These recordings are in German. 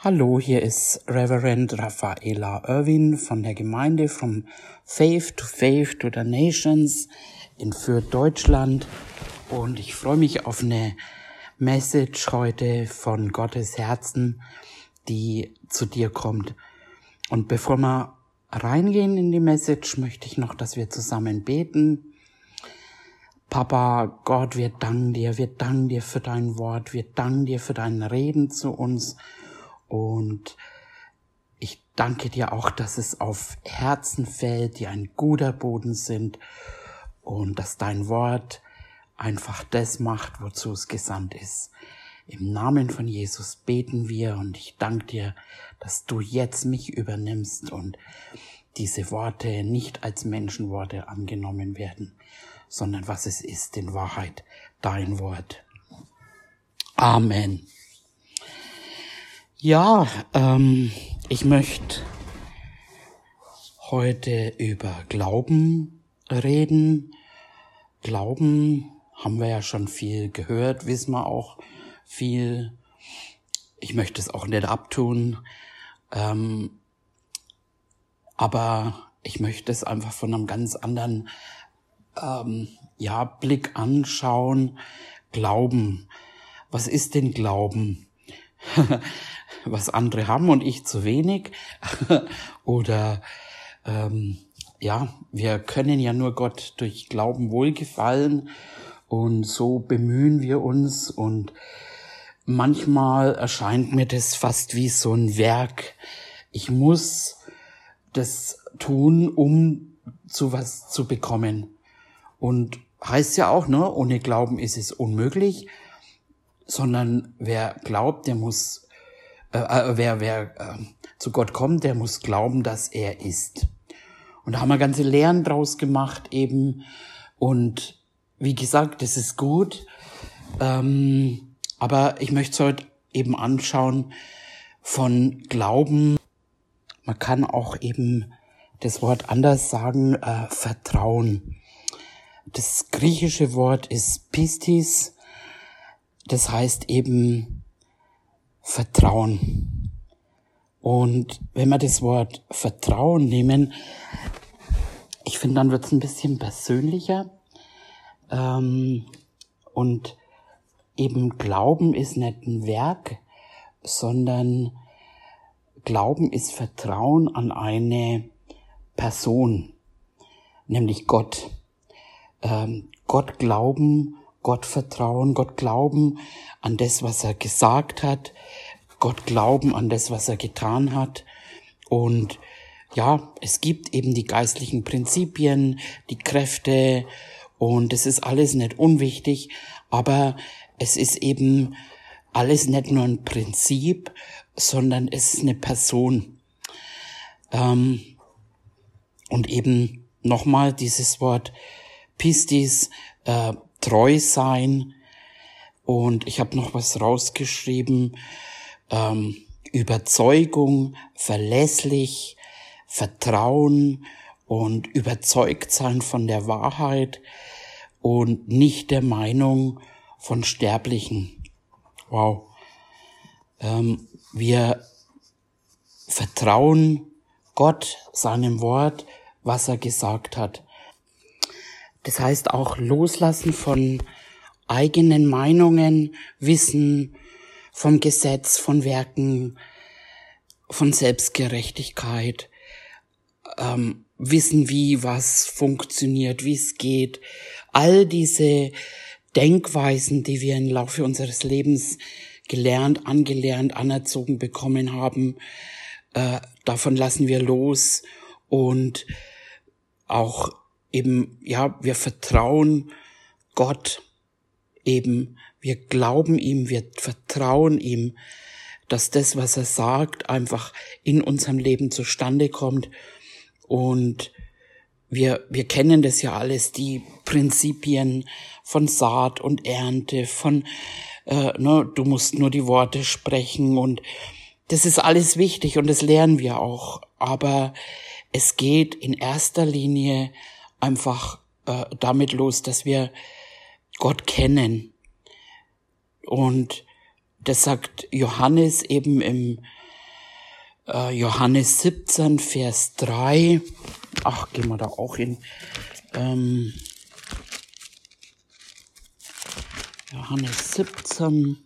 Hallo, hier ist Reverend Raffaela Irwin von der Gemeinde From Faith to Faith to the Nations in Fürth, Deutschland. Und ich freue mich auf eine Message heute von Gottes Herzen, die zu dir kommt. Und bevor wir reingehen in die Message, möchte ich noch, dass wir zusammen beten. Papa, Gott, wir danken dir, wir danken dir für dein Wort, wir danken dir für dein Reden zu uns und ich danke dir auch, dass es auf Herzen fällt, die ein guter Boden sind und dass dein Wort einfach das macht, wozu es gesandt ist. Im Namen von Jesus beten wir und ich danke dir, dass du jetzt mich übernimmst und diese Worte nicht als Menschenworte angenommen werden, sondern was es ist in Wahrheit, dein Wort. Amen. Ja, ähm, ich möchte heute über Glauben reden. Glauben haben wir ja schon viel gehört, wissen wir auch viel. Ich möchte es auch nicht abtun, ähm, aber ich möchte es einfach von einem ganz anderen ähm, ja, Blick anschauen. Glauben. Was ist denn Glauben? was andere haben und ich zu wenig. Oder ähm, ja, wir können ja nur Gott durch Glauben wohlgefallen und so bemühen wir uns und manchmal erscheint mir das fast wie so ein Werk. Ich muss das tun, um zu was zu bekommen. Und heißt ja auch, ne, ohne Glauben ist es unmöglich, sondern wer glaubt, der muss äh, äh, wer, wer äh, zu Gott kommt, der muss glauben, dass er ist. Und da haben wir ganze Lehren draus gemacht eben. Und wie gesagt, das ist gut. Ähm, aber ich möchte es heute eben anschauen von Glauben. Man kann auch eben das Wort anders sagen, äh, Vertrauen. Das griechische Wort ist Pistis. Das heißt eben Vertrauen. Und wenn wir das Wort Vertrauen nehmen, ich finde, dann wird es ein bisschen persönlicher. Ähm, und eben Glauben ist nicht ein Werk, sondern Glauben ist Vertrauen an eine Person, nämlich Gott. Ähm, Gott glauben Gott vertrauen, Gott glauben an das, was er gesagt hat, Gott glauben an das, was er getan hat. Und ja, es gibt eben die geistlichen Prinzipien, die Kräfte und es ist alles nicht unwichtig, aber es ist eben alles nicht nur ein Prinzip, sondern es ist eine Person. Ähm, und eben nochmal dieses Wort Pistis, äh, treu sein. Und ich habe noch was rausgeschrieben. Ähm, Überzeugung, verlässlich, Vertrauen und überzeugt sein von der Wahrheit und nicht der Meinung von Sterblichen. Wow. Ähm, wir vertrauen Gott, seinem Wort, was er gesagt hat. Das heißt auch loslassen von eigenen Meinungen, Wissen, vom Gesetz, von Werken, von Selbstgerechtigkeit, ähm, wissen, wie was funktioniert, wie es geht. All diese Denkweisen, die wir im Laufe unseres Lebens gelernt, angelernt, anerzogen bekommen haben, äh, davon lassen wir los und auch eben, ja, wir vertrauen Gott eben, wir glauben ihm, wir vertrauen ihm, dass das, was er sagt, einfach in unserem Leben zustande kommt. Und wir, wir kennen das ja alles, die Prinzipien von Saat und Ernte, von, äh, ne, du musst nur die Worte sprechen und das ist alles wichtig und das lernen wir auch. Aber es geht in erster Linie einfach äh, damit los, dass wir Gott kennen. Und das sagt Johannes eben im äh, Johannes 17, Vers 3. Ach, gehen wir da auch hin. Ähm, Johannes 17.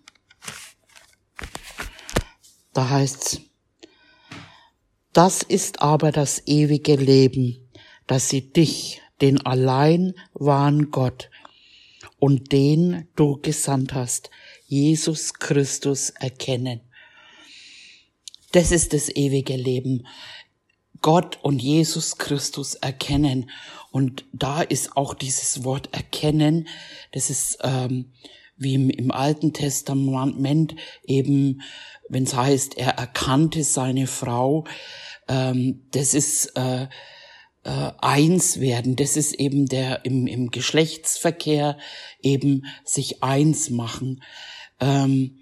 Da heißt's, das ist aber das ewige Leben, dass sie dich, den allein wahren Gott und den du gesandt hast, Jesus Christus erkennen. Das ist das ewige Leben. Gott und Jesus Christus erkennen. Und da ist auch dieses Wort erkennen, das ist ähm, wie im, im Alten Testament eben, wenn es heißt, er erkannte seine Frau, ähm, das ist äh, äh, eins werden, das ist eben der im, im Geschlechtsverkehr eben sich eins machen. Ähm,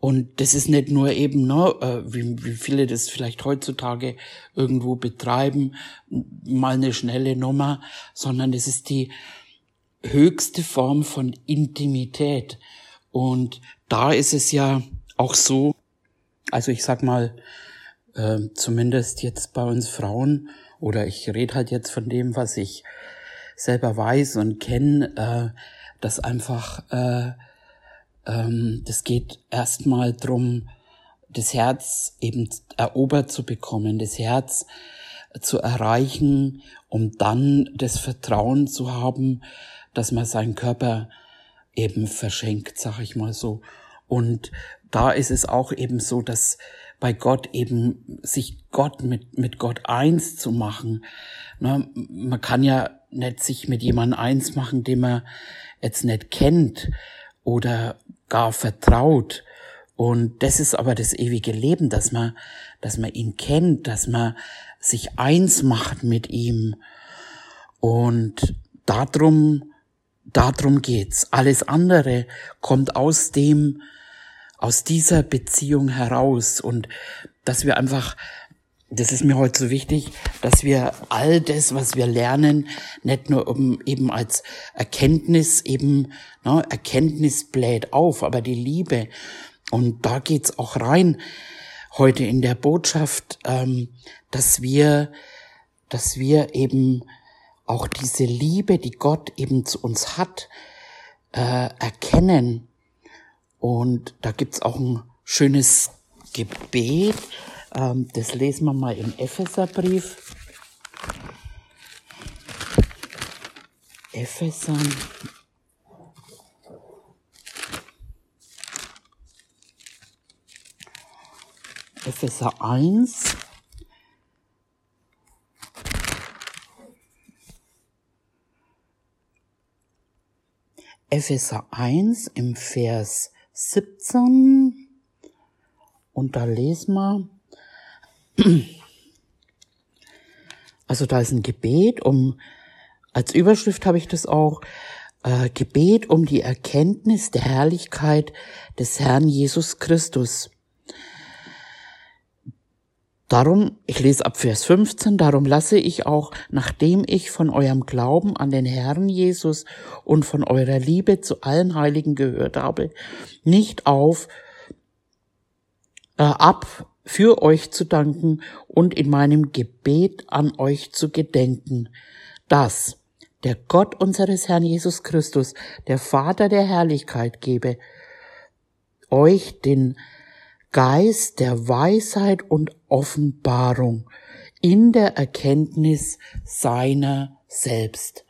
und das ist nicht nur eben, ne, äh, wie, wie viele das vielleicht heutzutage irgendwo betreiben, mal eine schnelle Nummer, sondern das ist die höchste Form von Intimität. Und da ist es ja auch so, also ich sag mal, äh, zumindest jetzt bei uns Frauen, oder ich rede halt jetzt von dem, was ich selber weiß und kenne, äh, dass einfach äh, ähm, das geht erstmal drum, das Herz eben erobert zu bekommen, das Herz zu erreichen, um dann das Vertrauen zu haben, dass man seinen Körper eben verschenkt, sag ich mal so. Und da ist es auch eben so, dass bei Gott eben sich Gott mit, mit Gott eins zu machen. Ne, man kann ja nicht sich mit jemandem eins machen, den man jetzt nicht kennt oder gar vertraut. Und das ist aber das ewige Leben, dass man, dass man ihn kennt, dass man sich eins macht mit ihm. Und darum, darum geht's. Alles andere kommt aus dem, aus dieser Beziehung heraus und dass wir einfach das ist mir heute so wichtig, dass wir all das, was wir lernen, nicht nur eben als Erkenntnis, eben, ne, Erkenntnis bläht auf, aber die Liebe. Und da geht's auch rein heute in der Botschaft, ähm, dass wir, dass wir eben auch diese Liebe, die Gott eben zu uns hat, äh, erkennen. Und da gibt's auch ein schönes Gebet, ähm, das lesen wir mal im Epheserbrief. Epheser. Epheser 1. Epheser 1 im Vers 17. Und da lesen wir, also da ist ein Gebet um, als Überschrift habe ich das auch, äh, Gebet um die Erkenntnis der Herrlichkeit des Herrn Jesus Christus. Darum, ich lese ab Vers 15, darum lasse ich auch, nachdem ich von eurem Glauben an den Herrn Jesus und von eurer Liebe zu allen Heiligen gehört habe, nicht auf, äh, ab, für euch zu danken und in meinem Gebet an euch zu gedenken, dass der Gott unseres Herrn Jesus Christus, der Vater der Herrlichkeit, gebe euch den Geist der Weisheit und Offenbarung in der Erkenntnis seiner selbst.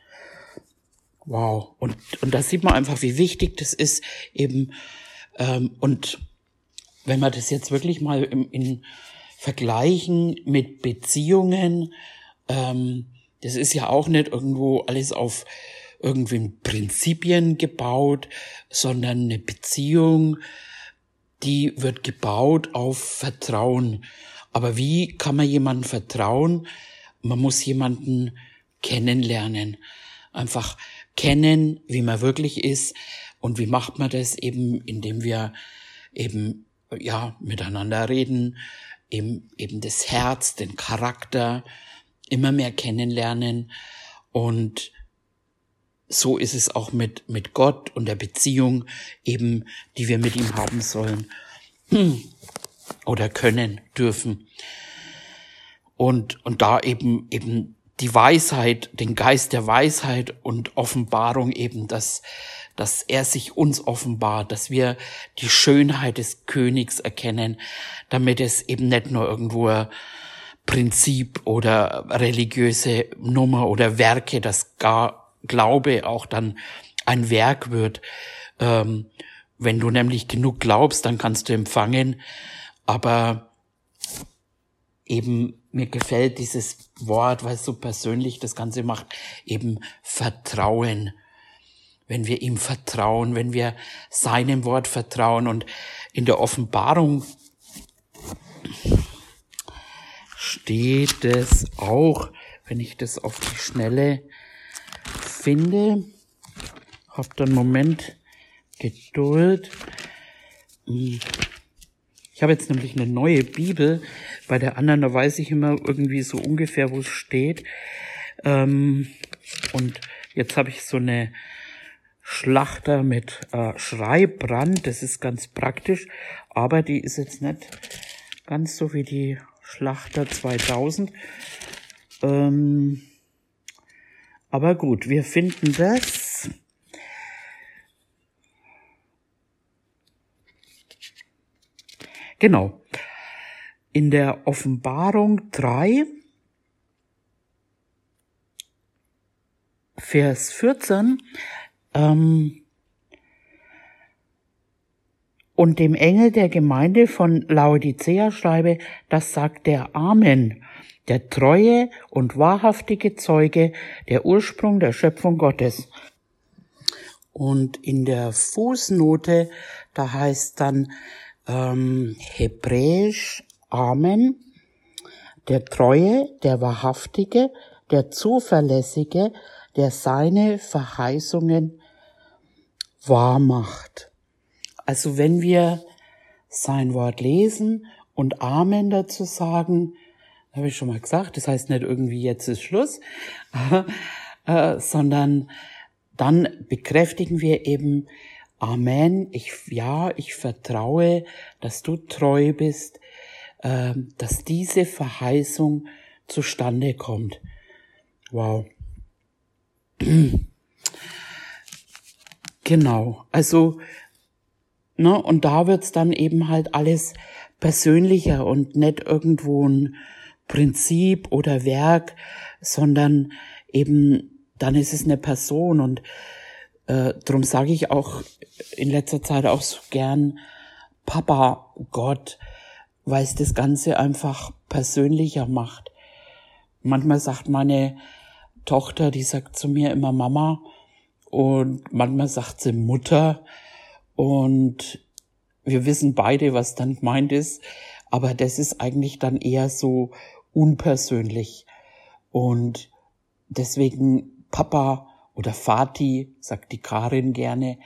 Wow. Und, und da sieht man einfach, wie wichtig das ist, eben, ähm, und wenn wir das jetzt wirklich mal im, in vergleichen mit Beziehungen, ähm, das ist ja auch nicht irgendwo alles auf irgendwie Prinzipien gebaut, sondern eine Beziehung, die wird gebaut auf Vertrauen. Aber wie kann man jemandem vertrauen? Man muss jemanden kennenlernen. Einfach kennen, wie man wirklich ist. Und wie macht man das eben, indem wir eben ja, miteinander reden, eben, eben das Herz, den Charakter immer mehr kennenlernen und so ist es auch mit, mit Gott und der Beziehung eben, die wir mit ihm haben sollen oder können, dürfen. und, und da eben, eben die Weisheit, den Geist der Weisheit und Offenbarung eben, dass, dass er sich uns offenbart, dass wir die Schönheit des Königs erkennen, damit es eben nicht nur irgendwo Prinzip oder religiöse Nummer oder Werke, das gar Glaube auch dann ein Werk wird. Ähm, wenn du nämlich genug glaubst, dann kannst du empfangen. Aber eben mir gefällt dieses Wort, weil es so persönlich das Ganze macht, eben Vertrauen. Wenn wir ihm vertrauen, wenn wir seinem Wort vertrauen und in der Offenbarung steht es auch, wenn ich das auf die Schnelle finde. Habt einen Moment Geduld. Ich habe jetzt nämlich eine neue Bibel. Bei der anderen, da weiß ich immer irgendwie so ungefähr, wo es steht. Ähm, und jetzt habe ich so eine Schlachter mit äh, Schreibbrand. Das ist ganz praktisch. Aber die ist jetzt nicht ganz so wie die Schlachter 2000. Ähm, aber gut, wir finden das. Genau. In der Offenbarung 3, Vers 14, ähm, und dem Engel der Gemeinde von Laodicea schreibe, das sagt der Amen, der treue und wahrhaftige Zeuge, der Ursprung der Schöpfung Gottes. Und in der Fußnote, da heißt dann ähm, hebräisch Amen, der treue, der wahrhaftige, der zuverlässige, der seine Verheißungen wahrmacht. Also wenn wir sein Wort lesen und Amen dazu sagen, habe ich schon mal gesagt, das heißt nicht irgendwie jetzt ist Schluss, äh, sondern dann bekräftigen wir eben Amen, ich, ja, ich vertraue, dass du treu bist, äh, dass diese Verheißung zustande kommt. Wow. Genau, also Ne? Und da wird's dann eben halt alles persönlicher und nicht irgendwo ein Prinzip oder Werk, sondern eben dann ist es eine Person. Und äh, darum sage ich auch in letzter Zeit auch so gern Papa Gott, weil es das Ganze einfach persönlicher macht. Manchmal sagt meine Tochter, die sagt zu mir immer Mama. Und manchmal sagt sie Mutter. Und wir wissen beide, was dann gemeint ist, aber das ist eigentlich dann eher so unpersönlich. Und deswegen Papa oder Vati, sagt die Karin gerne,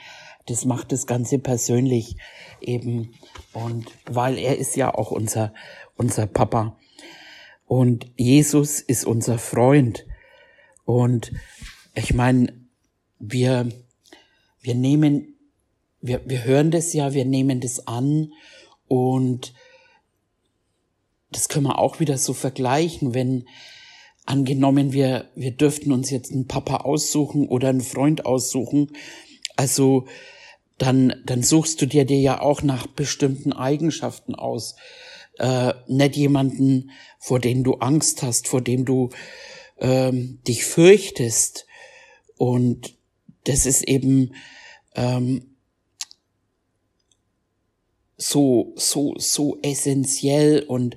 das macht das Ganze persönlich eben. Und weil er ist ja auch unser, unser Papa. Und Jesus ist unser Freund. Und ich meine, wir, wir nehmen wir, wir hören das ja, wir nehmen das an und das können wir auch wieder so vergleichen, wenn angenommen wir, wir dürften uns jetzt einen Papa aussuchen oder einen Freund aussuchen, also dann, dann suchst du dir dir ja auch nach bestimmten Eigenschaften aus. Äh, nicht jemanden, vor dem du Angst hast, vor dem du ähm, dich fürchtest. Und das ist eben ähm, so, so, so essentiell und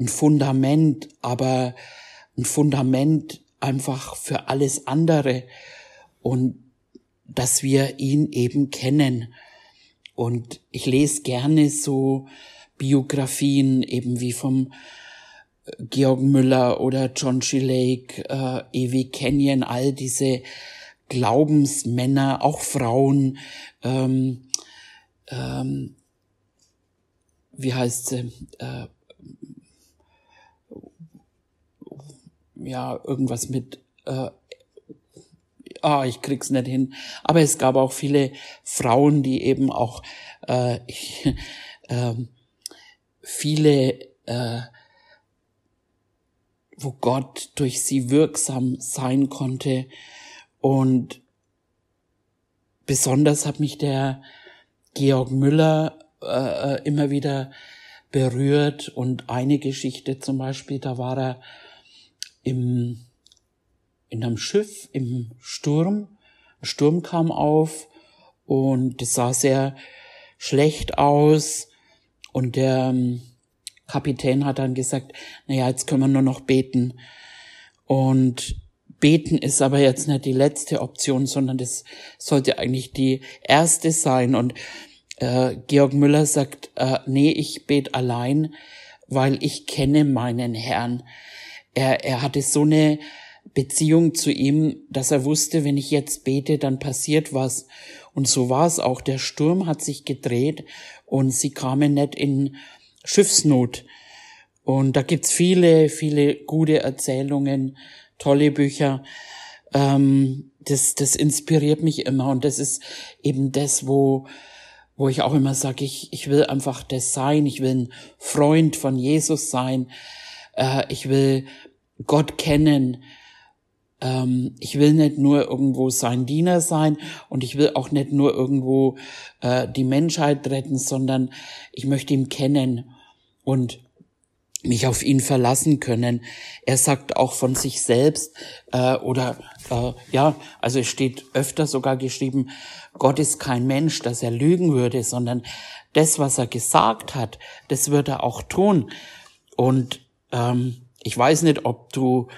ein Fundament, aber ein Fundament einfach für alles andere und dass wir ihn eben kennen. Und ich lese gerne so Biografien eben wie vom äh, Georg Müller oder John G. Lake, äh, E.W. Kenyon, all diese Glaubensmänner, auch Frauen, ähm, ähm, wie heißt sie, äh, ja, irgendwas mit, äh, ah, ich krieg's nicht hin. Aber es gab auch viele Frauen, die eben auch äh, äh, viele äh, wo Gott durch sie wirksam sein konnte. Und besonders hat mich der Georg Müller äh, immer wieder berührt und eine Geschichte zum Beispiel, da war er im, in einem Schiff im Sturm. Ein Sturm kam auf und es sah sehr schlecht aus und der ähm, Kapitän hat dann gesagt, naja, jetzt können wir nur noch beten. Und beten ist aber jetzt nicht die letzte Option, sondern das sollte eigentlich die erste sein. Und äh, Georg Müller sagt, äh, nee, ich bete allein, weil ich kenne meinen Herrn. Er, er hatte so eine Beziehung zu ihm, dass er wusste, wenn ich jetzt bete, dann passiert was. Und so war es auch. Der Sturm hat sich gedreht und sie kamen nicht in Schiffsnot. Und da gibt's viele, viele gute Erzählungen, tolle Bücher. Ähm, das, das inspiriert mich immer und das ist eben das, wo, wo ich auch immer sage, ich, ich will einfach das sein, ich will ein Freund von Jesus sein, äh, ich will Gott kennen, ähm, ich will nicht nur irgendwo sein Diener sein und ich will auch nicht nur irgendwo äh, die Menschheit retten, sondern ich möchte ihn kennen. Und mich auf ihn verlassen können. Er sagt auch von sich selbst äh, oder äh, ja, also es steht öfter sogar geschrieben, Gott ist kein Mensch, dass er lügen würde, sondern das, was er gesagt hat, das wird er auch tun. Und ähm, ich weiß nicht, ob du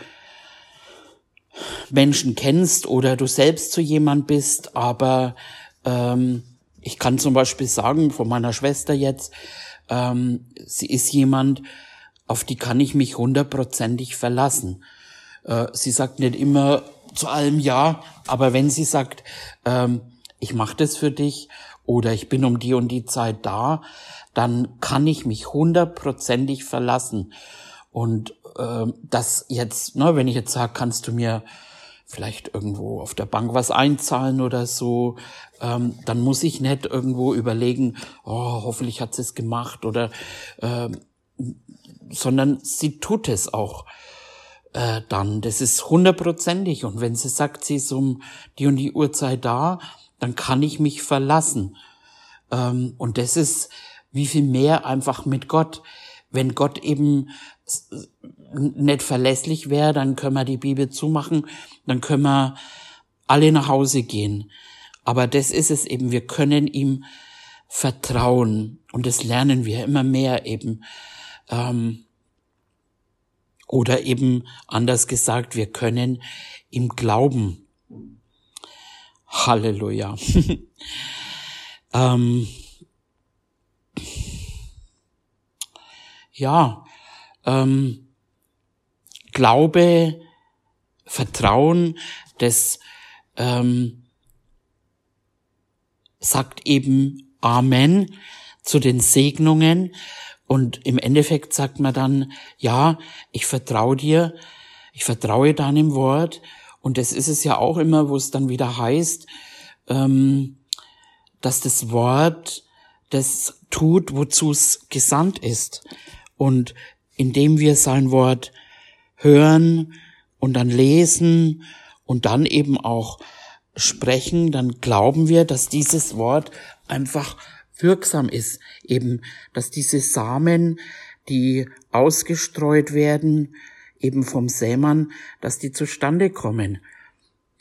Menschen kennst oder du selbst zu jemand bist, aber ähm, ich kann zum Beispiel sagen von meiner Schwester jetzt, ähm, sie ist jemand, auf die kann ich mich hundertprozentig verlassen. Äh, sie sagt nicht immer zu allem Ja, aber wenn sie sagt, ähm, ich mache das für dich oder ich bin um die und die Zeit da, dann kann ich mich hundertprozentig verlassen. Und äh, das jetzt, ne, wenn ich jetzt sage, kannst du mir vielleicht irgendwo auf der Bank was einzahlen oder so, ähm, dann muss ich nicht irgendwo überlegen, oh, hoffentlich hat sie es gemacht oder, äh, sondern sie tut es auch äh, dann. Das ist hundertprozentig. Und wenn sie sagt, sie ist um die und die Uhrzeit da, dann kann ich mich verlassen. Ähm, und das ist wie viel mehr einfach mit Gott. Wenn Gott eben nicht verlässlich wäre, dann können wir die Bibel zumachen, dann können wir alle nach Hause gehen. Aber das ist es eben, wir können ihm vertrauen und das lernen wir immer mehr eben. Ähm, oder eben anders gesagt, wir können ihm glauben. Halleluja. ähm, ja, ähm, Glaube, Vertrauen, das ähm, sagt eben Amen zu den Segnungen und im Endeffekt sagt man dann, ja, ich vertraue dir, ich vertraue deinem Wort und das ist es ja auch immer, wo es dann wieder heißt, ähm, dass das Wort das tut, wozu es gesandt ist. Und indem wir sein Wort hören und dann lesen und dann eben auch sprechen, dann glauben wir, dass dieses Wort einfach wirksam ist. Eben, dass diese Samen, die ausgestreut werden, eben vom Sämann, dass die zustande kommen.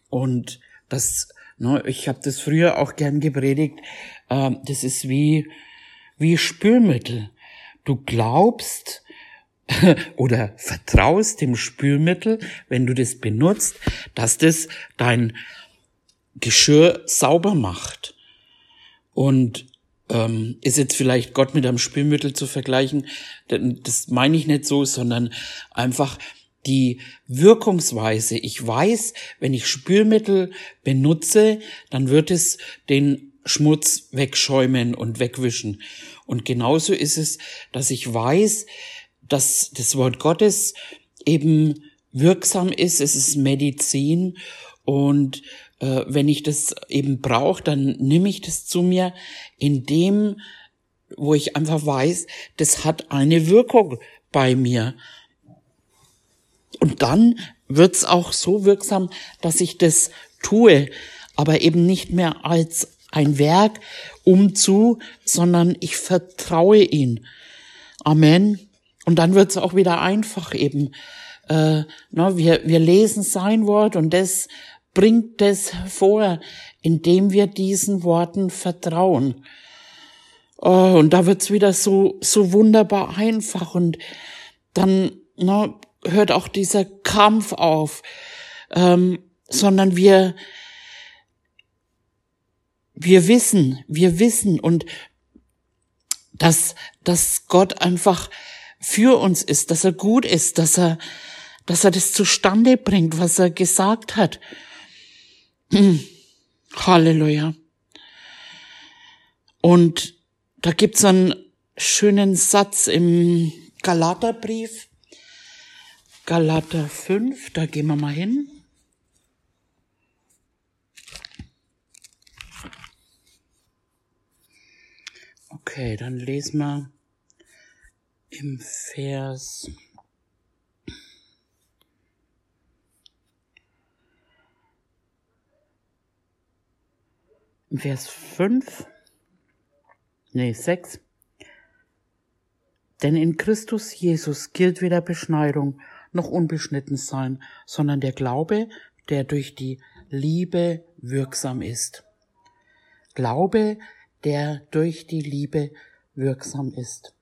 Und das, ne, ich habe das früher auch gern gepredigt, äh, das ist wie, wie Spülmittel. Du glaubst, oder vertraust dem Spülmittel, wenn du das benutzt, dass das dein Geschirr sauber macht. Und ähm, ist jetzt vielleicht Gott mit einem Spülmittel zu vergleichen, das meine ich nicht so, sondern einfach die Wirkungsweise. Ich weiß, wenn ich Spülmittel benutze, dann wird es den Schmutz wegschäumen und wegwischen. Und genauso ist es, dass ich weiß, dass das Wort Gottes eben wirksam ist, es ist Medizin und äh, wenn ich das eben brauche, dann nehme ich das zu mir in dem, wo ich einfach weiß, das hat eine Wirkung bei mir. Und dann wird's auch so wirksam, dass ich das tue, aber eben nicht mehr als ein Werk umzu, sondern ich vertraue ihn. Amen. Und dann wird's auch wieder einfach eben. Äh, na, wir, wir lesen sein Wort und das bringt es vor, indem wir diesen Worten vertrauen. Oh, und da wird's wieder so, so wunderbar einfach und dann na, hört auch dieser Kampf auf, ähm, sondern wir, wir wissen, wir wissen und dass, dass Gott einfach für uns ist, dass er gut ist, dass er, dass er das zustande bringt, was er gesagt hat. Halleluja. Und da gibt's einen schönen Satz im Galaterbrief, Galater 5, da gehen wir mal hin. Okay, dann lesen wir im Vers Vers 5, nee, 6. Denn in Christus Jesus gilt weder Beschneidung noch unbeschnitten sein, sondern der Glaube, der durch die Liebe wirksam ist. Glaube, der durch die Liebe wirksam ist.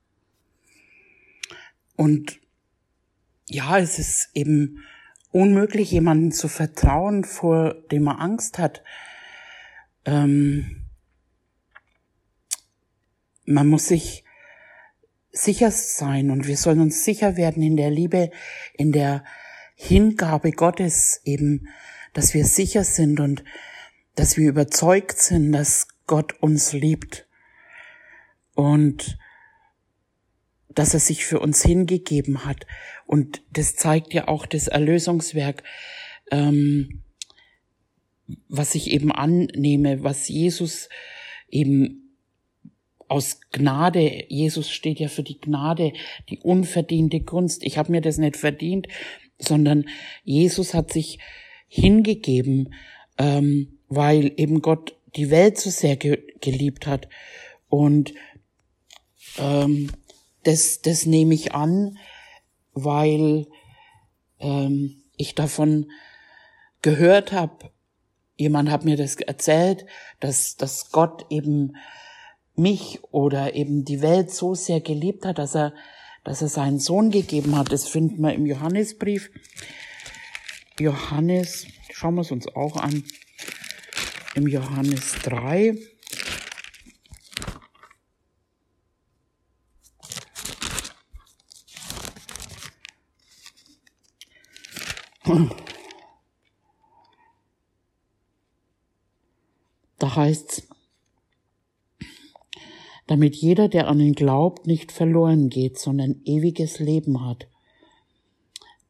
Und ja, es ist eben unmöglich, jemanden zu vertrauen, vor dem er Angst hat. Ähm, man muss sich sicher sein und wir sollen uns sicher werden in der Liebe, in der Hingabe Gottes eben, dass wir sicher sind und dass wir überzeugt sind, dass Gott uns liebt und dass er sich für uns hingegeben hat. Und das zeigt ja auch das Erlösungswerk, ähm, was ich eben annehme, was Jesus eben aus Gnade, Jesus steht ja für die Gnade, die unverdiente Gunst. Ich habe mir das nicht verdient, sondern Jesus hat sich hingegeben, ähm, weil eben Gott die Welt so sehr ge geliebt hat. Und ähm, das, das nehme ich an, weil ähm, ich davon gehört habe. Jemand hat mir das erzählt, dass, dass Gott eben mich oder eben die Welt so sehr geliebt hat, dass er, dass er seinen Sohn gegeben hat. Das finden wir im Johannesbrief. Johannes, schauen wir es uns auch an im Johannes 3. Da heißt's, damit jeder, der an ihn glaubt, nicht verloren geht, sondern ewiges Leben hat.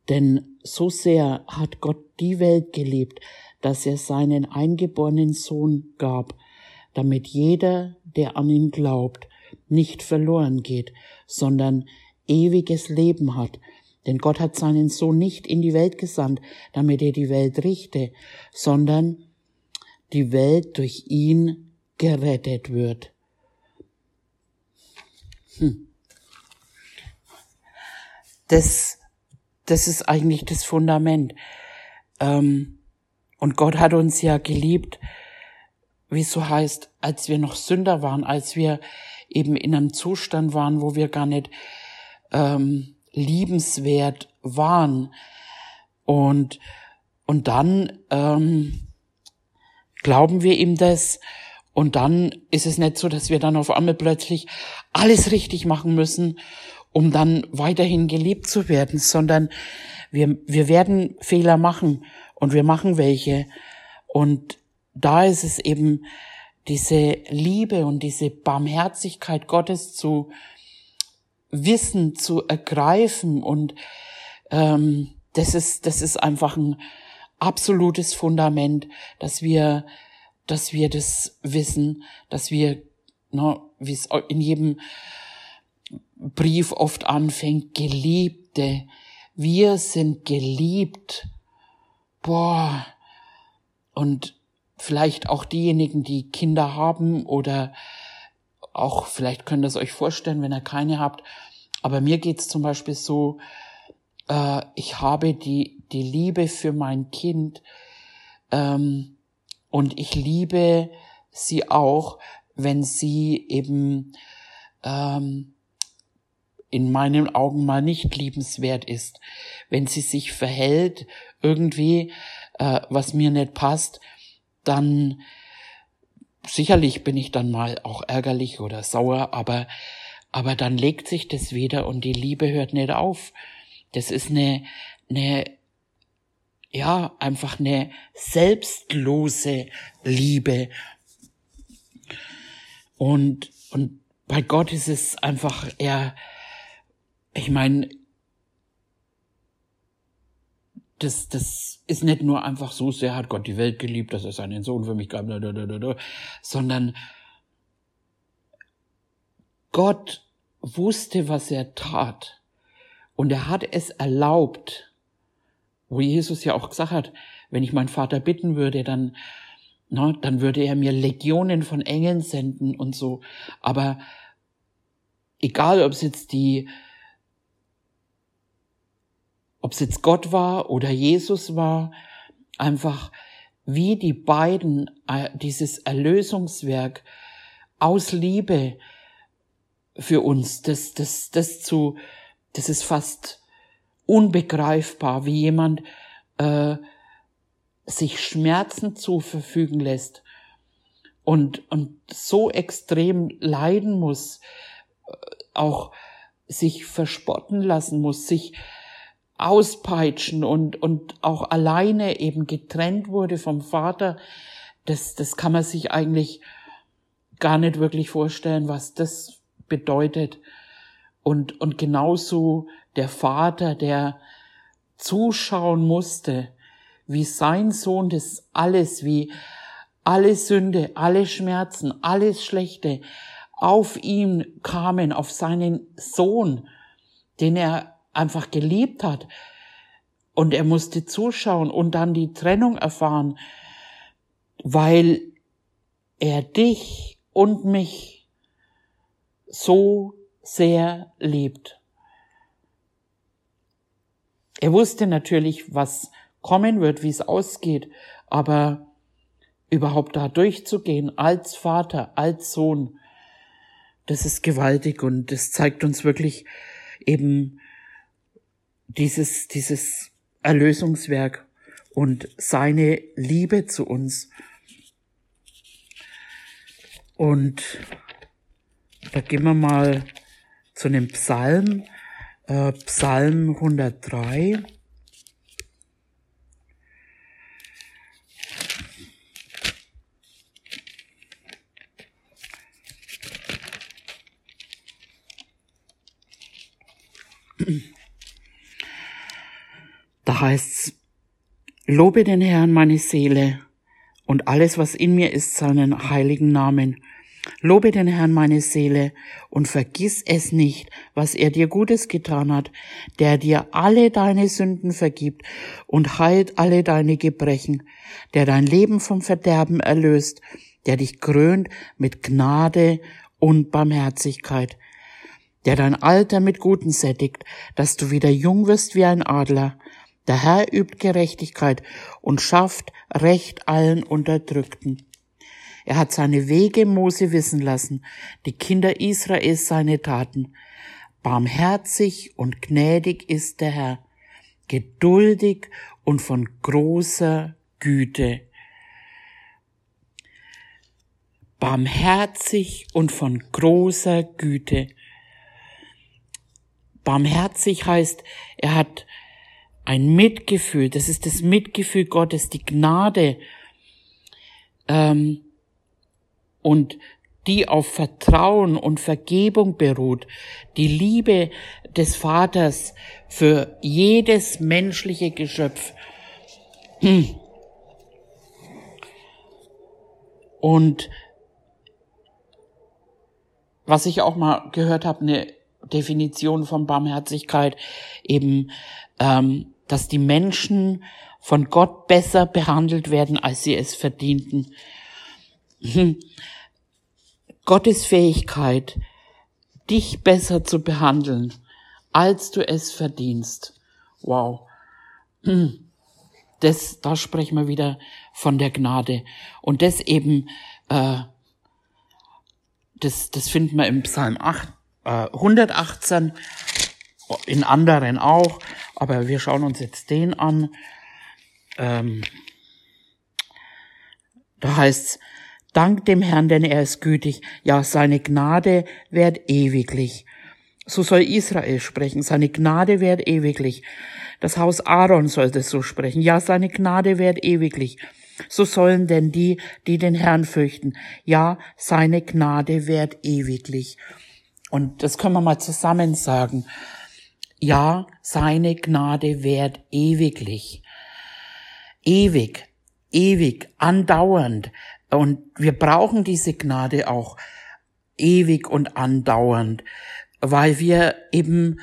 Denn so sehr hat Gott die Welt geliebt, dass er seinen eingeborenen Sohn gab, damit jeder, der an ihn glaubt, nicht verloren geht, sondern ewiges Leben hat. Denn Gott hat seinen Sohn nicht in die Welt gesandt, damit er die Welt richte, sondern die Welt durch ihn gerettet wird. Hm. Das, das ist eigentlich das Fundament. Ähm, und Gott hat uns ja geliebt, wie es so heißt, als wir noch Sünder waren, als wir eben in einem Zustand waren, wo wir gar nicht ähm, liebenswert waren. Und, und dann ähm, glauben wir ihm das. Und dann ist es nicht so, dass wir dann auf einmal plötzlich alles richtig machen müssen, um dann weiterhin geliebt zu werden, sondern wir, wir werden Fehler machen und wir machen welche. Und da ist es eben diese Liebe und diese Barmherzigkeit Gottes zu wissen, zu ergreifen und ähm, das ist das ist einfach ein absolutes Fundament, dass wir dass wir das wissen, dass wir, ne, wie es in jedem Brief oft anfängt, Geliebte, wir sind geliebt. Boah. Und vielleicht auch diejenigen, die Kinder haben oder auch vielleicht könnt ihr es euch vorstellen, wenn ihr keine habt. Aber mir geht's zum Beispiel so, äh, ich habe die, die Liebe für mein Kind ähm, und ich liebe sie auch, wenn sie eben ähm, in meinen Augen mal nicht liebenswert ist, wenn sie sich verhält irgendwie, äh, was mir nicht passt, dann sicherlich bin ich dann mal auch ärgerlich oder sauer, aber aber dann legt sich das wieder und die Liebe hört nicht auf. Das ist eine eine ja einfach eine selbstlose Liebe und und bei Gott ist es einfach eher ich meine das, das ist nicht nur einfach so sehr hat Gott die Welt geliebt, dass er seinen Sohn für mich gab, sondern Gott wusste, was er tat. Und er hat es erlaubt, wo Jesus ja auch gesagt hat, wenn ich meinen Vater bitten würde, dann, na, dann würde er mir Legionen von Engeln senden und so. Aber egal, ob es jetzt die ob es jetzt Gott war oder Jesus war, einfach wie die beiden äh, dieses Erlösungswerk aus Liebe für uns, das, das, das zu, das ist fast unbegreifbar, wie jemand äh, sich Schmerzen zu verfügen lässt und, und so extrem leiden muss, äh, auch sich verspotten lassen muss, sich auspeitschen und, und auch alleine eben getrennt wurde vom Vater, das, das kann man sich eigentlich gar nicht wirklich vorstellen, was das bedeutet. Und, und genauso der Vater, der zuschauen musste, wie sein Sohn das alles, wie alle Sünde, alle Schmerzen, alles Schlechte auf ihm kamen, auf seinen Sohn, den er einfach geliebt hat. Und er musste zuschauen und dann die Trennung erfahren, weil er dich und mich so sehr liebt. Er wusste natürlich, was kommen wird, wie es ausgeht, aber überhaupt da durchzugehen als Vater, als Sohn, das ist gewaltig und das zeigt uns wirklich eben, dieses, dieses Erlösungswerk und seine Liebe zu uns. Und da gehen wir mal zu einem Psalm, äh, Psalm 103. Da heißt's, Lobe den Herrn meine Seele und alles, was in mir ist, seinen heiligen Namen. Lobe den Herrn meine Seele und vergiss es nicht, was er dir Gutes getan hat, der dir alle deine Sünden vergibt und heilt alle deine Gebrechen, der dein Leben vom Verderben erlöst, der dich krönt mit Gnade und Barmherzigkeit, der dein Alter mit Guten sättigt, dass du wieder jung wirst wie ein Adler, der Herr übt Gerechtigkeit und schafft Recht allen Unterdrückten. Er hat seine Wege Mose wissen lassen, die Kinder Israels seine Taten. Barmherzig und gnädig ist der Herr, geduldig und von großer Güte. Barmherzig und von großer Güte. Barmherzig heißt, er hat ein Mitgefühl, das ist das Mitgefühl Gottes, die Gnade ähm, und die auf Vertrauen und Vergebung beruht, die Liebe des Vaters für jedes menschliche Geschöpf. Und was ich auch mal gehört habe, eine Definition von Barmherzigkeit eben, ähm, dass die Menschen von Gott besser behandelt werden, als sie es verdienten. Gottes Fähigkeit, dich besser zu behandeln, als du es verdienst. Wow. Das, da sprechen wir wieder von der Gnade. Und das eben, äh, das, das finden wir im Psalm 8, äh, 118, in anderen auch, aber wir schauen uns jetzt den an. Ähm, da heißt's, Dank dem Herrn, denn er ist gütig. Ja, seine Gnade währt ewiglich. So soll Israel sprechen. Seine Gnade währt ewiglich. Das Haus Aaron soll das so sprechen. Ja, seine Gnade währt ewiglich. So sollen denn die, die den Herrn fürchten. Ja, seine Gnade währt ewiglich. Und das können wir mal zusammen sagen. Ja, seine Gnade währt ewiglich. Ewig, ewig, andauernd. Und wir brauchen diese Gnade auch ewig und andauernd, weil wir eben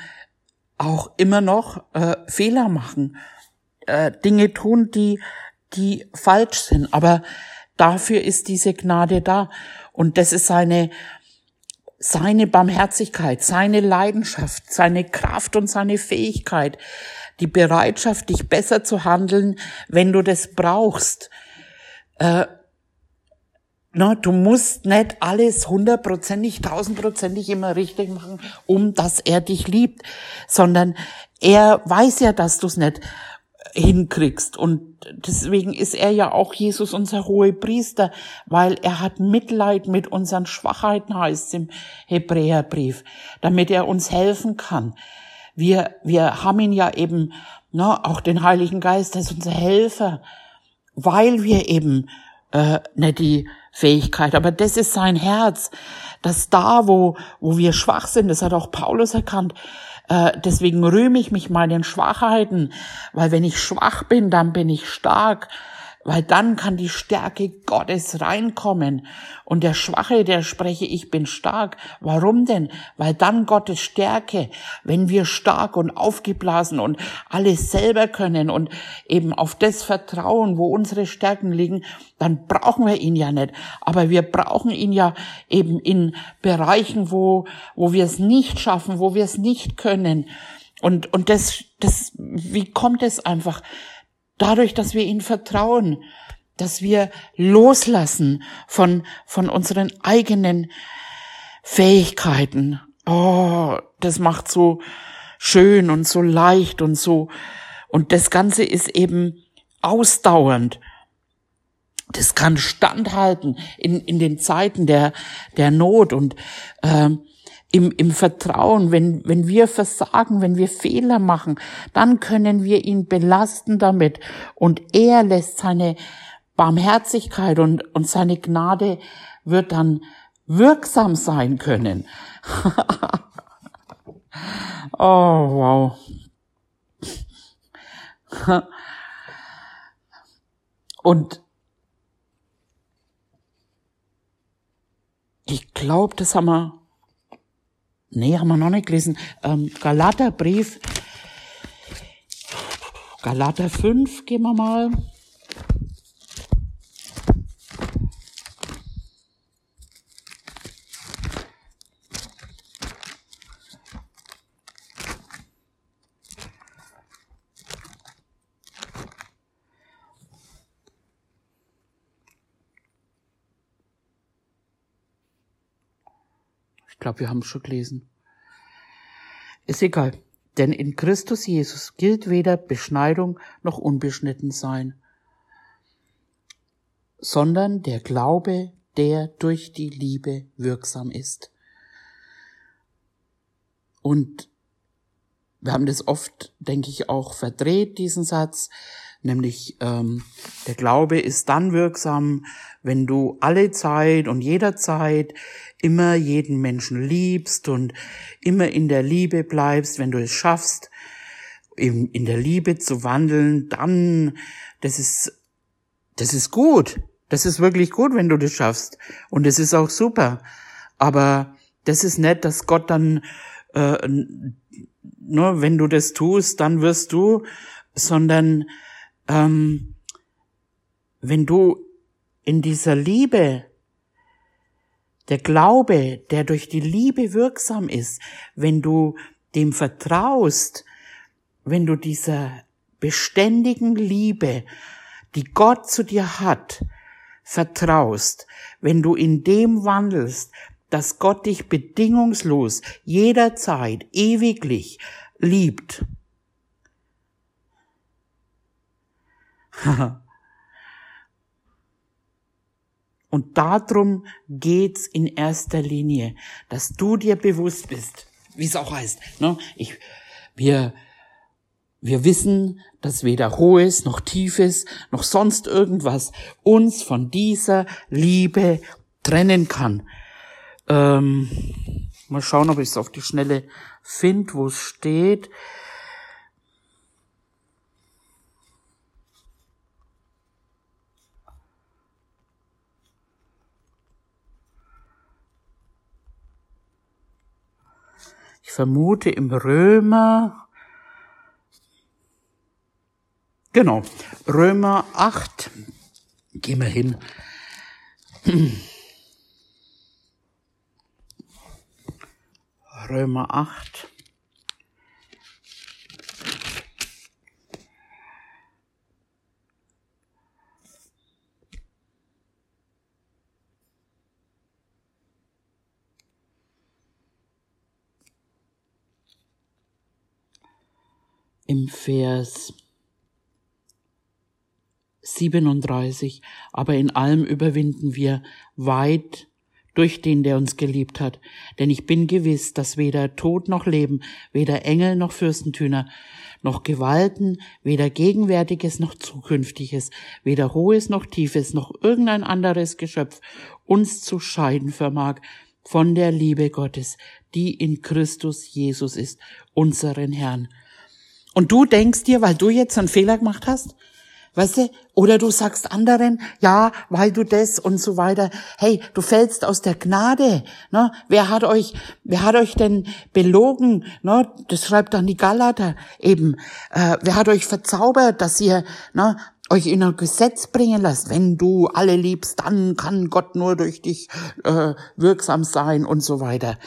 auch immer noch äh, Fehler machen, äh, Dinge tun, die, die falsch sind. Aber dafür ist diese Gnade da. Und das ist seine, seine Barmherzigkeit, seine Leidenschaft, seine Kraft und seine Fähigkeit, die Bereitschaft, dich besser zu handeln, wenn du das brauchst. Äh, na, du musst nicht alles hundertprozentig, tausendprozentig immer richtig machen, um dass er dich liebt, sondern er weiß ja, dass du es nicht hinkriegst. Und deswegen ist er ja auch Jesus unser hohe Priester, weil er hat Mitleid mit unseren Schwachheiten, heißt es im Hebräerbrief, damit er uns helfen kann. Wir, wir haben ihn ja eben, na, auch den Heiligen Geist als unser Helfer, weil wir eben äh, nicht die Fähigkeit, aber das ist sein Herz, dass da, wo, wo wir schwach sind, das hat auch Paulus erkannt, äh, deswegen rühme ich mich meinen Schwachheiten, weil wenn ich schwach bin, dann bin ich stark weil dann kann die Stärke Gottes reinkommen. Und der Schwache, der spreche, ich bin stark. Warum denn? Weil dann Gottes Stärke, wenn wir stark und aufgeblasen und alles selber können und eben auf das vertrauen, wo unsere Stärken liegen, dann brauchen wir ihn ja nicht. Aber wir brauchen ihn ja eben in Bereichen, wo, wo wir es nicht schaffen, wo wir es nicht können. Und, und das, das, wie kommt es einfach? Dadurch, dass wir ihnen vertrauen, dass wir loslassen von, von unseren eigenen Fähigkeiten. Oh, das macht so schön und so leicht und so. Und das Ganze ist eben ausdauernd. Das kann standhalten in, in den Zeiten der, der Not und ähm, im, im Vertrauen, wenn, wenn wir versagen, wenn wir Fehler machen, dann können wir ihn belasten damit und er lässt seine Barmherzigkeit und, und seine Gnade wird dann wirksam sein können. oh, wow. Und ich glaube, das haben wir Nee, haben wir noch nicht gelesen. Ähm, Galaterbrief. Galater 5, gehen wir mal. Glaube, wir haben es schon gelesen. Ist egal, denn in Christus Jesus gilt weder Beschneidung noch Unbeschnittensein, sondern der Glaube, der durch die Liebe wirksam ist. Und wir haben das oft, denke ich, auch verdreht, diesen Satz, nämlich ähm, der Glaube ist dann wirksam, wenn du alle Zeit und jederzeit immer jeden Menschen liebst und immer in der Liebe bleibst, wenn du es schaffst, in, in der Liebe zu wandeln, dann, das ist, das ist gut. Das ist wirklich gut, wenn du das schaffst. Und es ist auch super. Aber das ist nett, dass Gott dann äh, nur wenn du das tust, dann wirst du, sondern ähm, wenn du in dieser Liebe, der Glaube, der durch die Liebe wirksam ist, wenn du dem vertraust, wenn du dieser beständigen Liebe, die Gott zu dir hat, vertraust, wenn du in dem wandelst, dass Gott dich bedingungslos jederzeit ewiglich liebt. Und darum geht's in erster Linie, dass du dir bewusst bist, wie es auch heißt. Ne? Ich, wir, wir wissen, dass weder Hohes noch Tiefes noch sonst irgendwas uns von dieser Liebe trennen kann. Ähm, mal schauen, ob ich es auf die Schnelle finde, wo es steht. Ich vermute im Römer, genau, Römer 8, gehen wir hin. Römer 8. im Vers 37, aber in allem überwinden wir weit durch den, der uns geliebt hat. Denn ich bin gewiss, dass weder Tod noch Leben, weder Engel noch Fürstentüner, noch Gewalten, weder Gegenwärtiges noch Zukünftiges, weder Hohes noch Tiefes, noch irgendein anderes Geschöpf uns zu scheiden vermag von der Liebe Gottes, die in Christus Jesus ist, unseren Herrn. Und du denkst dir, weil du jetzt einen Fehler gemacht hast, Weißt du? Oder du sagst anderen, ja, weil du das und so weiter. Hey, du fällst aus der Gnade. Ne? Wer hat euch, wer hat euch denn belogen? Ne? Das schreibt dann die Galater eben. Äh, wer hat euch verzaubert, dass ihr ne, euch in ein Gesetz bringen lasst? Wenn du alle liebst, dann kann Gott nur durch dich äh, wirksam sein und so weiter.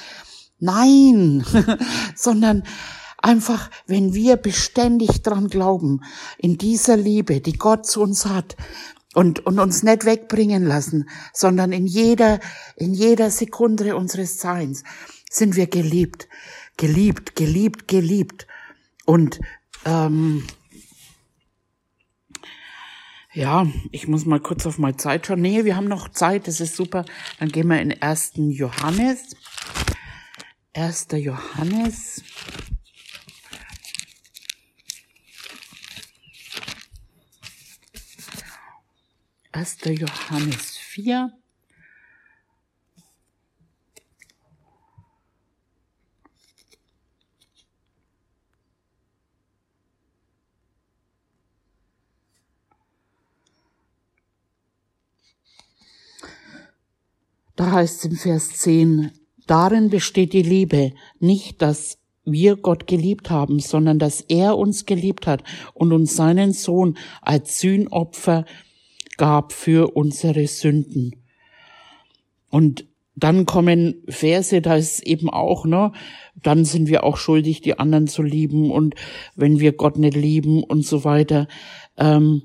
Nein, sondern Einfach, wenn wir beständig dran glauben, in dieser Liebe, die Gott zu uns hat, und, und uns nicht wegbringen lassen, sondern in jeder, in jeder Sekunde unseres Seins sind wir geliebt, geliebt, geliebt, geliebt. Und ähm, ja, ich muss mal kurz auf meine Zeit schauen. Nee, wir haben noch Zeit, das ist super. Dann gehen wir in 1. Johannes. 1. Johannes. 1. Johannes 4. Da heißt es im Vers 10, darin besteht die Liebe, nicht, dass wir Gott geliebt haben, sondern dass er uns geliebt hat und uns seinen Sohn als Sühnopfer gab für unsere Sünden. Und dann kommen Verse, da ist eben auch, ne, dann sind wir auch schuldig, die anderen zu lieben und wenn wir Gott nicht lieben und so weiter, ähm,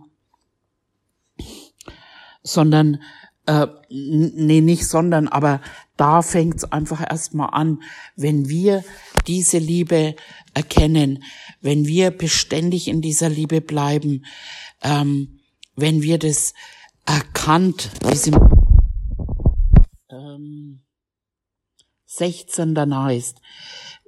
sondern, äh, nee, nicht sondern, aber da fängt's einfach erstmal an, wenn wir diese Liebe erkennen, wenn wir beständig in dieser Liebe bleiben, ähm, wenn wir das erkannt, im ähm, 16 danach ist,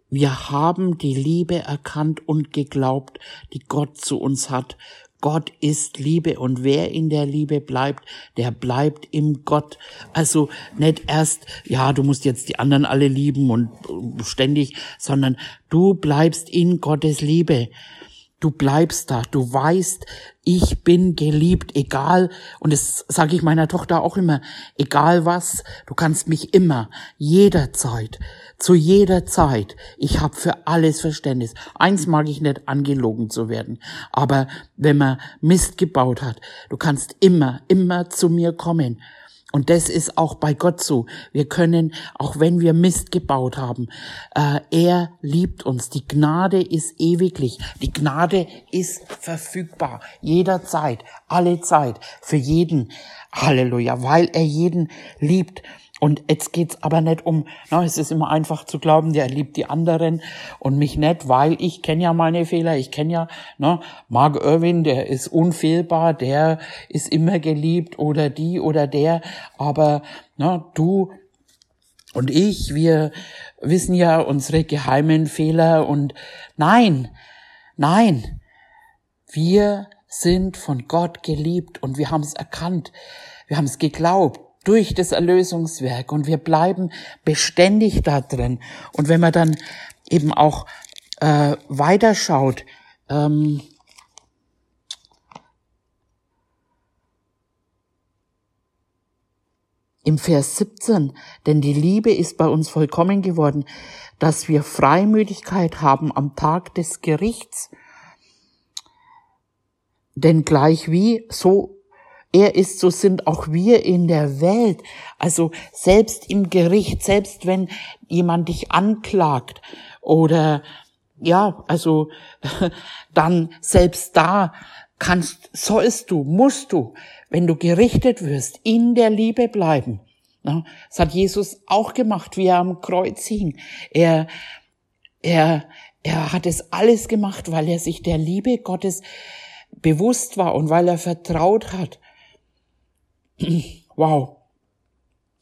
wir haben die Liebe erkannt und geglaubt, die Gott zu uns hat. Gott ist Liebe und wer in der Liebe bleibt, der bleibt im Gott. Also nicht erst, ja, du musst jetzt die anderen alle lieben und ständig, sondern du bleibst in Gottes Liebe. Du bleibst da, du weißt, ich bin geliebt, egal, und das sage ich meiner Tochter auch immer, egal was, du kannst mich immer, jederzeit, zu jeder Zeit, ich habe für alles Verständnis. Eins mag ich nicht, angelogen zu werden, aber wenn man Mist gebaut hat, du kannst immer, immer zu mir kommen und das ist auch bei Gott so. Wir können, auch wenn wir Mist gebaut haben, äh, er liebt uns. Die Gnade ist ewiglich. Die Gnade ist verfügbar. Jederzeit, alle Zeit, für jeden. Halleluja, weil er jeden liebt. Und jetzt geht's aber nicht um, na, es ist immer einfach zu glauben, der liebt die anderen und mich nicht, weil ich kenne ja meine Fehler, ich kenne ja, na, Mark Irwin, der ist unfehlbar, der ist immer geliebt oder die oder der, aber na, du und ich, wir wissen ja unsere geheimen Fehler und nein, nein, wir sind von Gott geliebt und wir haben es erkannt, wir haben es geglaubt durch das Erlösungswerk und wir bleiben beständig da drin. Und wenn man dann eben auch äh, weiterschaut, ähm, im Vers 17, denn die Liebe ist bei uns vollkommen geworden, dass wir Freimütigkeit haben am Tag des Gerichts. Denn gleich wie so er ist, so sind auch wir in der Welt. Also selbst im Gericht, selbst wenn jemand dich anklagt oder ja, also dann selbst da kannst, sollst du, musst du, wenn du gerichtet wirst, in der Liebe bleiben. Das hat Jesus auch gemacht, wie er am Kreuz hing. Er, er, er hat es alles gemacht, weil er sich der Liebe Gottes bewusst war und weil er vertraut hat. Wow.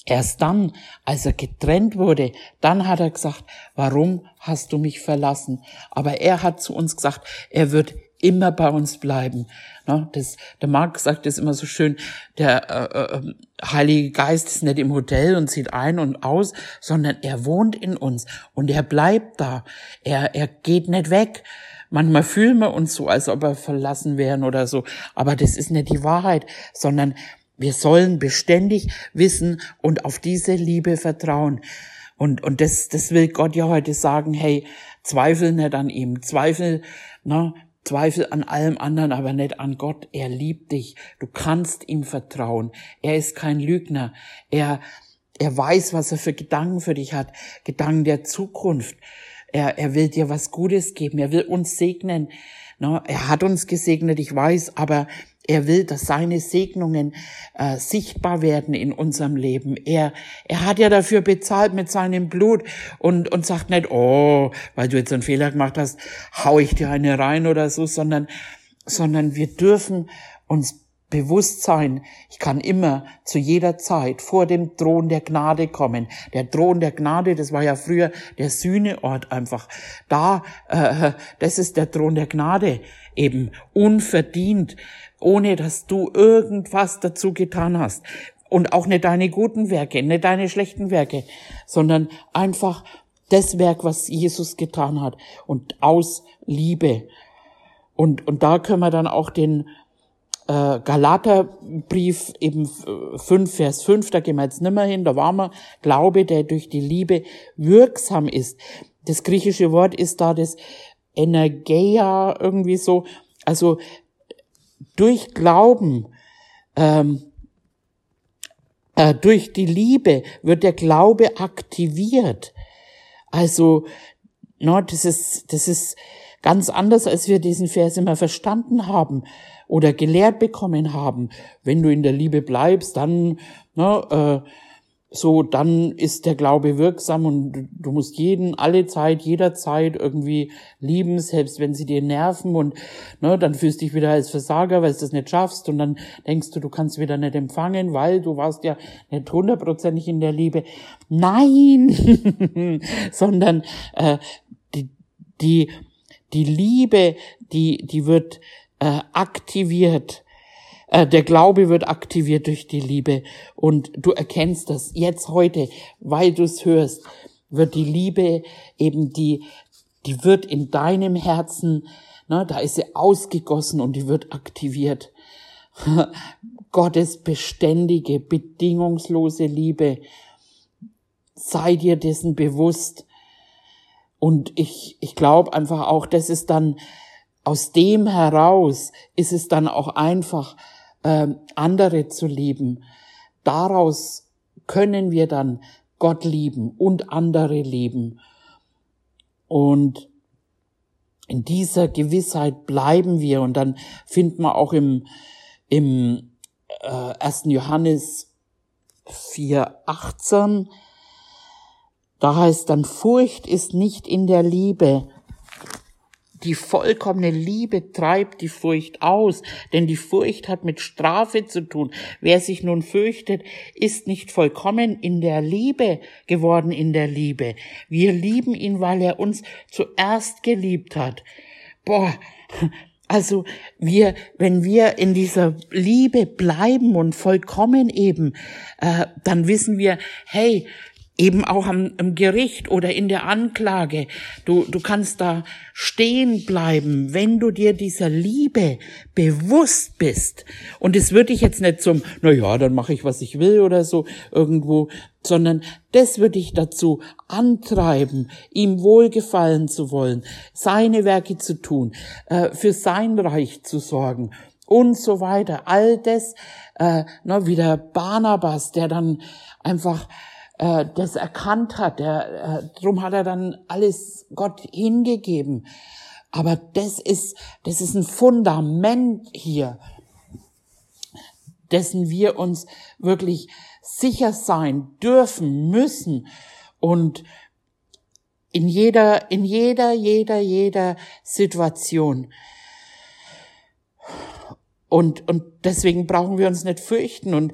Erst dann, als er getrennt wurde, dann hat er gesagt, warum hast du mich verlassen? Aber er hat zu uns gesagt, er wird immer bei uns bleiben. Das, der Marc sagt es immer so schön, der äh, äh, Heilige Geist ist nicht im Hotel und zieht ein und aus, sondern er wohnt in uns und er bleibt da. Er, er geht nicht weg. Manchmal fühlen wir uns so, als ob wir verlassen wären oder so. Aber das ist nicht die Wahrheit, sondern wir sollen beständig wissen und auf diese Liebe vertrauen. Und, und das, das will Gott ja heute sagen, hey, zweifel nicht an ihm, zweifel, ne, Zweifel an allem anderen, aber nicht an Gott. Er liebt dich. Du kannst ihm vertrauen. Er ist kein Lügner. Er, er weiß, was er für Gedanken für dich hat. Gedanken der Zukunft. Er, er will dir was Gutes geben. Er will uns segnen. Ne, er hat uns gesegnet, ich weiß, aber er will, dass seine Segnungen äh, sichtbar werden in unserem Leben. Er, er hat ja dafür bezahlt mit seinem Blut und, und sagt nicht, oh, weil du jetzt einen Fehler gemacht hast, hau ich dir eine rein oder so, sondern, sondern wir dürfen uns bewusst sein, ich kann immer zu jeder Zeit vor dem Thron der Gnade kommen. Der Thron der Gnade, das war ja früher der Sühneort einfach. Da, äh, das ist der Thron der Gnade, eben unverdient ohne dass du irgendwas dazu getan hast. Und auch nicht deine guten Werke, nicht deine schlechten Werke, sondern einfach das Werk, was Jesus getan hat und aus Liebe. Und, und da können wir dann auch den äh, Galaterbrief eben 5, Vers 5, da gehen wir jetzt nimmer hin, da waren wir, Glaube, der durch die Liebe wirksam ist. Das griechische Wort ist da das Energeia irgendwie so, also durch Glauben, ähm, äh, durch die Liebe wird der Glaube aktiviert. Also, no, das ist, das ist ganz anders, als wir diesen Vers immer verstanden haben oder gelehrt bekommen haben. Wenn du in der Liebe bleibst, dann, no, äh, so, dann ist der Glaube wirksam und du musst jeden, alle Zeit, jederzeit irgendwie lieben, selbst wenn sie dir nerven und ne, dann fühlst du dich wieder als Versager, weil du das nicht schaffst und dann denkst du, du kannst wieder nicht empfangen, weil du warst ja nicht hundertprozentig in der Liebe. Nein, sondern äh, die, die, die Liebe, die, die wird äh, aktiviert der Glaube wird aktiviert durch die Liebe und du erkennst das jetzt heute, weil du es hörst, wird die Liebe eben die die wird in deinem Herzen, ne, da ist sie ausgegossen und die wird aktiviert. Gottes beständige, bedingungslose Liebe. Sei dir dessen bewusst. Und ich, ich glaube einfach auch, dass es dann aus dem heraus ist es dann auch einfach, äh, andere zu lieben. Daraus können wir dann Gott lieben und andere lieben. Und in dieser Gewissheit bleiben wir und dann finden wir auch im, im äh, 1. Johannes 4,18, da heißt dann, Furcht ist nicht in der Liebe, die vollkommene Liebe treibt die Furcht aus, denn die Furcht hat mit Strafe zu tun. Wer sich nun fürchtet, ist nicht vollkommen in der Liebe geworden in der Liebe. Wir lieben ihn, weil er uns zuerst geliebt hat. Boah, also wir, wenn wir in dieser Liebe bleiben und vollkommen eben, äh, dann wissen wir, hey, eben auch am, am, Gericht oder in der Anklage. Du, du kannst da stehen bleiben, wenn du dir dieser Liebe bewusst bist. Und es würde ich jetzt nicht zum, na ja, dann mache ich, was ich will oder so irgendwo, sondern das würde ich dazu antreiben, ihm wohlgefallen zu wollen, seine Werke zu tun, äh, für sein Reich zu sorgen und so weiter. All das, äh, na, wie der Barnabas, der dann einfach äh, das erkannt hat. Der, äh, drum hat er dann alles Gott hingegeben. Aber das ist, das ist ein Fundament hier, dessen wir uns wirklich sicher sein dürfen, müssen und in jeder, in jeder, jeder, jeder Situation. Und, und deswegen brauchen wir uns nicht fürchten und,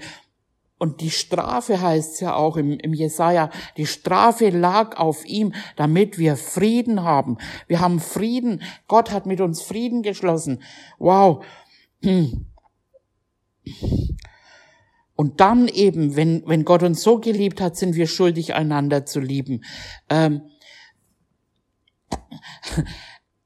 und die Strafe heißt ja auch im, im Jesaja, die Strafe lag auf ihm, damit wir Frieden haben. Wir haben Frieden. Gott hat mit uns Frieden geschlossen. Wow. Hm. Und dann eben, wenn, wenn Gott uns so geliebt hat, sind wir schuldig, einander zu lieben. Ähm,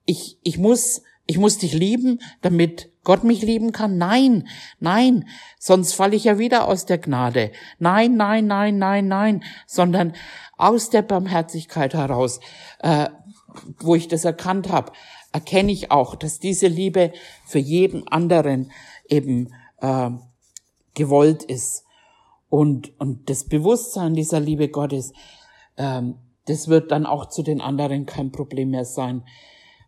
ich, ich muss, ich muss dich lieben, damit Gott mich lieben kann? Nein, nein, sonst falle ich ja wieder aus der Gnade. Nein, nein, nein, nein, nein, sondern aus der Barmherzigkeit heraus, äh, wo ich das erkannt habe, erkenne ich auch, dass diese Liebe für jeden anderen eben äh, gewollt ist. Und, und das Bewusstsein dieser Liebe Gottes, ähm, das wird dann auch zu den anderen kein Problem mehr sein,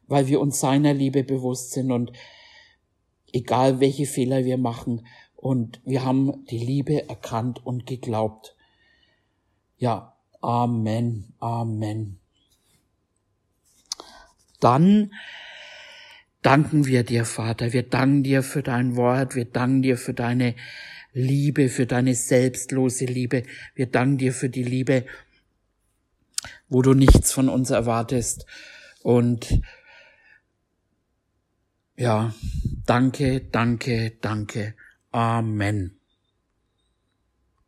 weil wir uns seiner Liebe bewusst sind und egal welche Fehler wir machen. Und wir haben die Liebe erkannt und geglaubt. Ja, Amen, Amen. Dann danken wir dir, Vater. Wir danken dir für dein Wort. Wir danken dir für deine Liebe, für deine selbstlose Liebe. Wir danken dir für die Liebe, wo du nichts von uns erwartest. Und ja, danke, danke, danke. Amen.